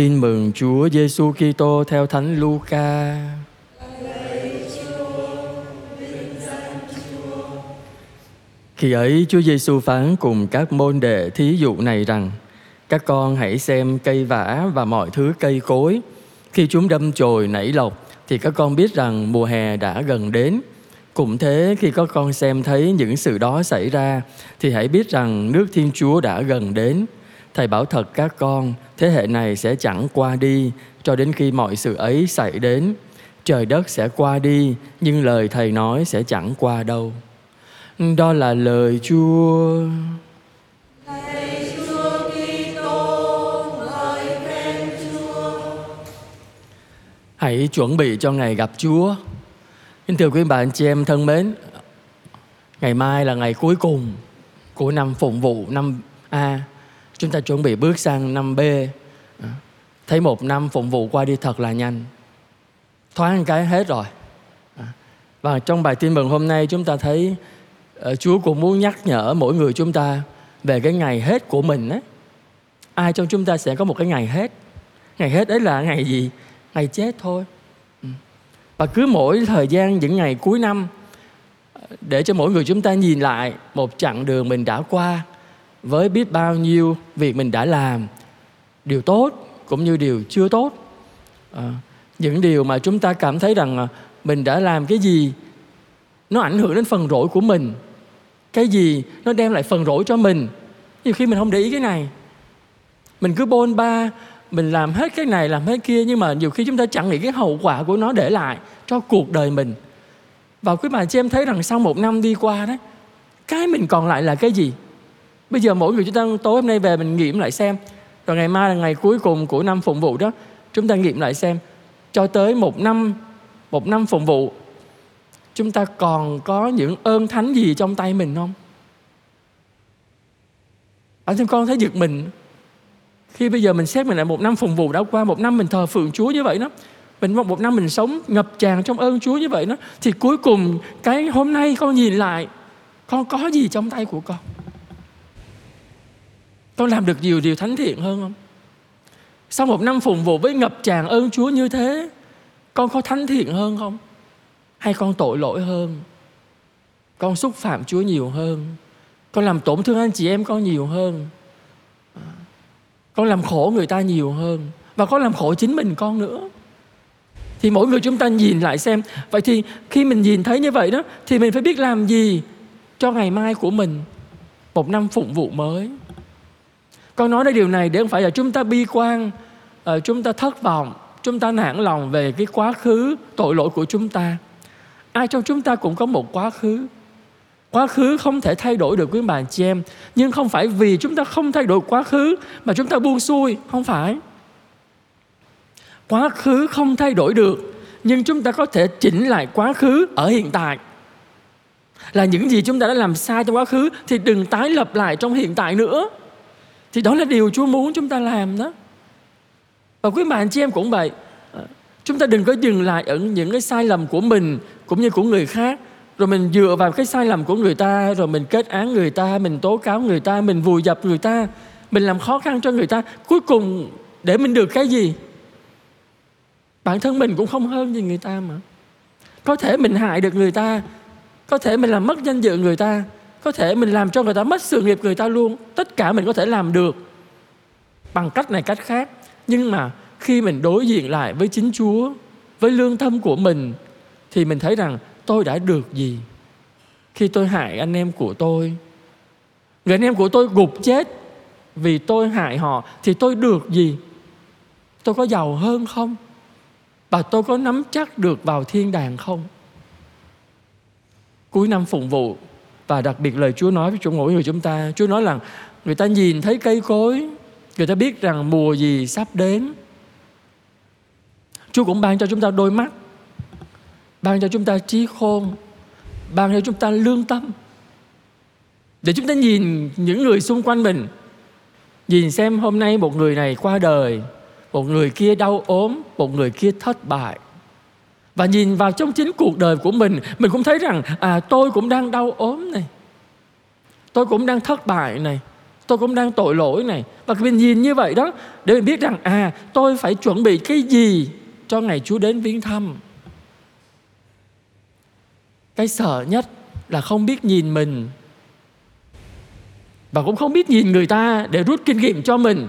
Tin mừng Chúa Giêsu Kitô theo Thánh Luca. Khi ấy, Chúa Giêsu phán cùng các môn đệ thí dụ này rằng: Các con hãy xem cây vả và mọi thứ cây cối. Khi chúng đâm chồi nảy lộc thì các con biết rằng mùa hè đã gần đến. Cũng thế, khi các con xem thấy những sự đó xảy ra, thì hãy biết rằng nước Thiên Chúa đã gần đến. Thầy bảo thật các con, thế hệ này sẽ chẳng qua đi cho đến khi mọi sự ấy xảy đến. Trời đất sẽ qua đi, nhưng lời Thầy nói sẽ chẳng qua đâu. Đó là lời Chúa. Hãy chuẩn bị cho ngày gặp Chúa. Kính thưa quý bạn chị em thân mến, ngày mai là ngày cuối cùng của năm phụng vụ năm A. Chúng ta chuẩn bị bước sang năm B. Thấy một năm phụng vụ qua đi thật là nhanh. Thoáng cái hết rồi. Và trong bài tin mừng hôm nay, chúng ta thấy ờ, Chúa cũng muốn nhắc nhở mỗi người chúng ta về cái ngày hết của mình ấy. Ai trong chúng ta sẽ có một cái ngày hết. Ngày hết ấy là ngày gì? Ngày chết thôi. Ừ. Và cứ mỗi thời gian những ngày cuối năm ờ, để cho mỗi người chúng ta nhìn lại một chặng đường mình đã qua với biết bao nhiêu việc mình đã làm điều tốt cũng như điều chưa tốt. À, những điều mà chúng ta cảm thấy rằng à, mình đã làm cái gì nó ảnh hưởng đến phần rỗi của mình. Cái gì nó đem lại phần rỗi cho mình. Nhiều khi mình không để ý cái này. Mình cứ bôn ba mình làm hết cái này làm hết kia nhưng mà nhiều khi chúng ta chẳng nghĩ cái hậu quả của nó để lại cho cuộc đời mình. Và quý bà chị em thấy rằng sau một năm đi qua đấy cái mình còn lại là cái gì? Bây giờ mỗi người chúng ta tối hôm nay về mình nghiệm lại xem. Rồi ngày mai là ngày cuối cùng của năm phụng vụ đó. Chúng ta nghiệm lại xem. Cho tới một năm một năm phụng vụ, chúng ta còn có những ơn thánh gì trong tay mình không? Bản thân con thấy giật mình. Khi bây giờ mình xét mình lại một năm phụng vụ đã qua, một năm mình thờ phượng Chúa như vậy đó, mình một năm mình sống ngập tràn trong ơn Chúa như vậy đó, thì cuối cùng cái hôm nay con nhìn lại, con có gì trong tay của con? Con làm được nhiều điều thánh thiện hơn không? Sau một năm phụng vụ với ngập tràn ơn Chúa như thế, con có thánh thiện hơn không? Hay con tội lỗi hơn? Con xúc phạm Chúa nhiều hơn? Con làm tổn thương anh chị em con nhiều hơn? Con làm khổ người ta nhiều hơn? Và con làm khổ chính mình con nữa? Thì mỗi người chúng ta nhìn lại xem. Vậy thì khi mình nhìn thấy như vậy đó, thì mình phải biết làm gì cho ngày mai của mình? Một năm phụng vụ mới con nói đến điều này để không phải là chúng ta bi quan ờ, chúng ta thất vọng, chúng ta nản lòng về cái quá khứ, tội lỗi của chúng ta. Ai trong chúng ta cũng có một quá khứ. Quá khứ không thể thay đổi được quý bà chị em, nhưng không phải vì chúng ta không thay đổi quá khứ mà chúng ta buông xuôi, không phải. Quá khứ không thay đổi được, nhưng chúng ta có thể chỉnh lại quá khứ ở hiện tại. Là những gì chúng ta đã làm sai trong quá khứ thì đừng tái lập lại trong hiện tại nữa thì đó là điều Chúa muốn chúng ta làm đó. Và quý bạn chị em cũng vậy. À, chúng ta đừng có dừng lại ở những cái sai lầm của mình cũng như của người khác. Rồi mình dựa vào cái sai lầm của người ta, rồi mình kết án người ta, mình tố cáo người ta, mình vùi dập người ta, mình làm khó khăn cho người ta. Cuối cùng, để mình được cái gì? Bản thân mình cũng không hơn gì người ta mà. Có thể mình hại được người ta, có thể mình làm mất danh dự người ta có thể mình làm cho người ta mất sự nghiệp người ta luôn. Tất cả mình có thể làm được bằng cách này, cách khác. Nhưng mà khi mình đối diện lại với chính chúa, với lương tâm của mình, thì mình thấy rằng tôi đã được gì? Khi tôi hại anh em của tôi, người anh em của tôi gục chết vì tôi hại họ, thì tôi được gì? Tôi có giàu hơn không? Và tôi có nắm chắc được vào thiên đàng không? Cuối năm phụng vụ và đặc biệt lời Chúa nói với chỗ mỗi người chúng ta. Chúa nói rằng, người ta nhìn thấy cây cối, người ta biết rằng mùa gì sắp đến. Chúa cũng ban cho chúng ta đôi mắt, ban cho chúng ta trí khôn, ban cho chúng ta lương tâm. Để chúng ta nhìn những người xung quanh mình, nhìn xem hôm nay một người này qua đời, một người kia đau ốm, một người kia thất bại và nhìn vào trong chính cuộc đời của mình mình cũng thấy rằng à tôi cũng đang đau ốm này. Tôi cũng đang thất bại này. Tôi cũng đang tội lỗi này. Và mình nhìn như vậy đó, để mình biết rằng à tôi phải chuẩn bị cái gì cho ngày Chúa đến viếng thăm. Cái sợ nhất là không biết nhìn mình. Và cũng không biết nhìn người ta để rút kinh nghiệm cho mình.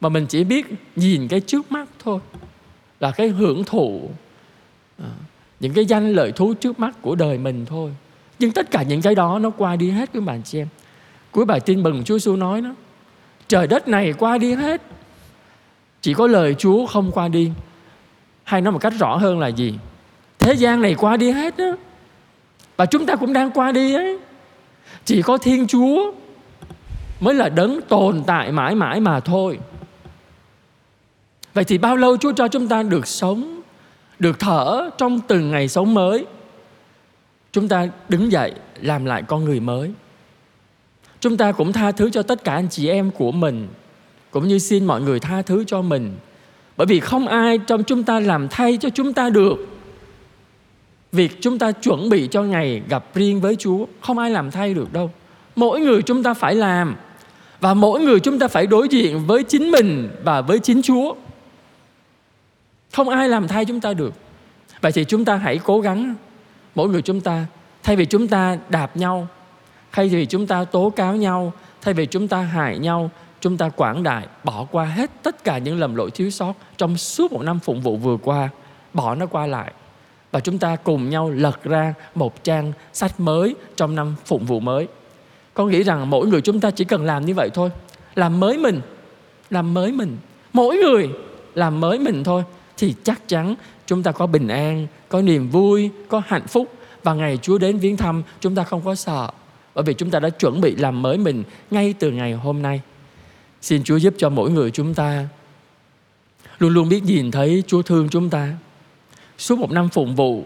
Mà mình chỉ biết nhìn cái trước mắt thôi là cái hưởng thụ à, những cái danh lợi thú trước mắt của đời mình thôi. Nhưng tất cả những cái đó nó qua đi hết quý bạn chị em. Cuối bài tin mừng Chúa xu nói đó trời đất này qua đi hết. Chỉ có lời Chúa không qua đi. Hay nói một cách rõ hơn là gì? Thế gian này qua đi hết đó và chúng ta cũng đang qua đi ấy. Chỉ có thiên chúa mới là đấng tồn tại mãi mãi mà thôi vậy thì bao lâu chúa cho chúng ta được sống, được thở trong từng ngày sống mới chúng ta đứng dậy làm lại con người mới chúng ta cũng tha thứ cho tất cả anh chị em của mình, cũng như xin mọi người tha thứ cho mình bởi vì không ai trong chúng ta làm thay cho chúng ta được việc chúng ta chuẩn bị cho ngày gặp riêng với Chúa, không ai làm thay được đâu. Mỗi người chúng ta phải làm, và mỗi người chúng ta phải đối diện với chính mình và với chính Chúa. Không ai làm thay chúng ta được. Vậy thì chúng ta hãy cố gắng mỗi người chúng ta thay vì chúng ta đạp nhau, thay vì chúng ta tố cáo nhau, thay vì chúng ta hại nhau, chúng ta quảng đại bỏ qua hết tất cả những lầm lỗi thiếu sót trong suốt một năm phụng vụ vừa qua, bỏ nó qua lại và chúng ta cùng nhau lật ra một trang sách mới trong năm phụng vụ mới. Con nghĩ rằng mỗi người chúng ta chỉ cần làm như vậy thôi, làm mới mình, làm mới mình. Mỗi người làm mới mình thôi thì chắc chắn chúng ta có bình an, có niềm vui, có hạnh phúc. Và ngày Chúa đến viếng thăm chúng ta không có sợ bởi vì chúng ta đã chuẩn bị làm mới mình ngay từ ngày hôm nay. Xin Chúa giúp cho mỗi người chúng ta luôn luôn biết nhìn thấy Chúa thương chúng ta. Suốt một năm phụng vụ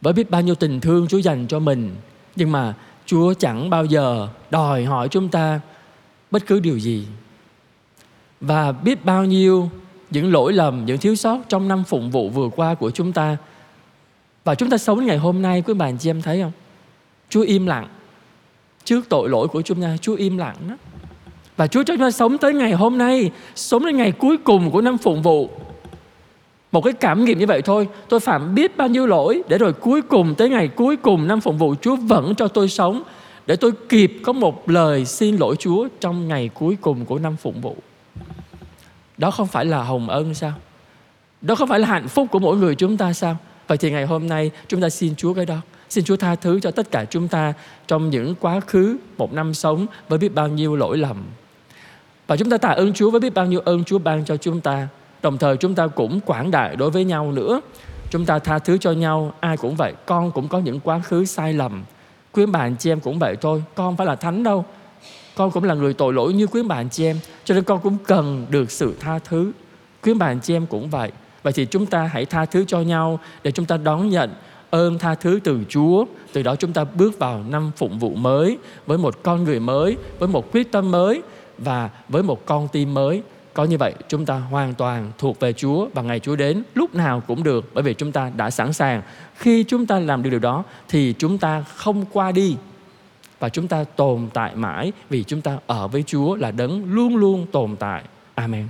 với biết bao nhiêu tình thương Chúa dành cho mình nhưng mà Chúa chẳng bao giờ đòi hỏi chúng ta bất cứ điều gì. Và biết bao nhiêu những lỗi lầm, những thiếu sót trong năm phụng vụ vừa qua của chúng ta. Và chúng ta sống đến ngày hôm nay, quý bạn chị em thấy không? Chúa im lặng trước tội lỗi của chúng ta, Chúa im lặng đó. Và Chúa cho chúng ta sống tới ngày hôm nay, sống đến ngày cuối cùng của năm phụng vụ. Một cái cảm nghiệm như vậy thôi, tôi phạm biết bao nhiêu lỗi để rồi cuối cùng, tới ngày cuối cùng năm phụng vụ, chúa vẫn cho tôi sống để tôi kịp có một lời xin lỗi chúa trong ngày cuối cùng của năm phụng vụ đó không phải là hồng ân sao? Đó không phải là hạnh phúc của mỗi người chúng ta sao? Vậy thì ngày hôm nay chúng ta xin chúa cái đó. Xin chúa tha thứ cho tất cả chúng ta trong những quá khứ, một năm sống với biết bao nhiêu lỗi lầm. Và chúng ta tạ ơn chúa với biết bao nhiêu ơn chúa ban cho chúng ta. Đồng thời chúng ta cũng quảng đại đối với nhau nữa. Chúng ta tha thứ cho nhau, ai cũng vậy, con cũng có những quá khứ sai lầm. Quý bạn chị em cũng vậy thôi, con phải là thánh đâu con cũng là người tội lỗi như quý bạn chị em, cho nên con cũng cần được sự tha thứ. Quý bạn chị em cũng vậy. Vậy thì chúng ta hãy tha thứ cho nhau để chúng ta đón nhận ơn tha thứ từ Chúa. Từ đó chúng ta bước vào năm phụng vụ mới với một con người mới, với một quyết tâm mới và với một con tim mới. Có như vậy, chúng ta hoàn toàn thuộc về Chúa và ngày Chúa đến lúc nào cũng được, bởi vì chúng ta đã sẵn sàng. Khi chúng ta làm được điều đó, thì chúng ta không qua đi và chúng ta tồn tại mãi vì chúng ta ở với Chúa là đấng luôn luôn tồn tại. Amen.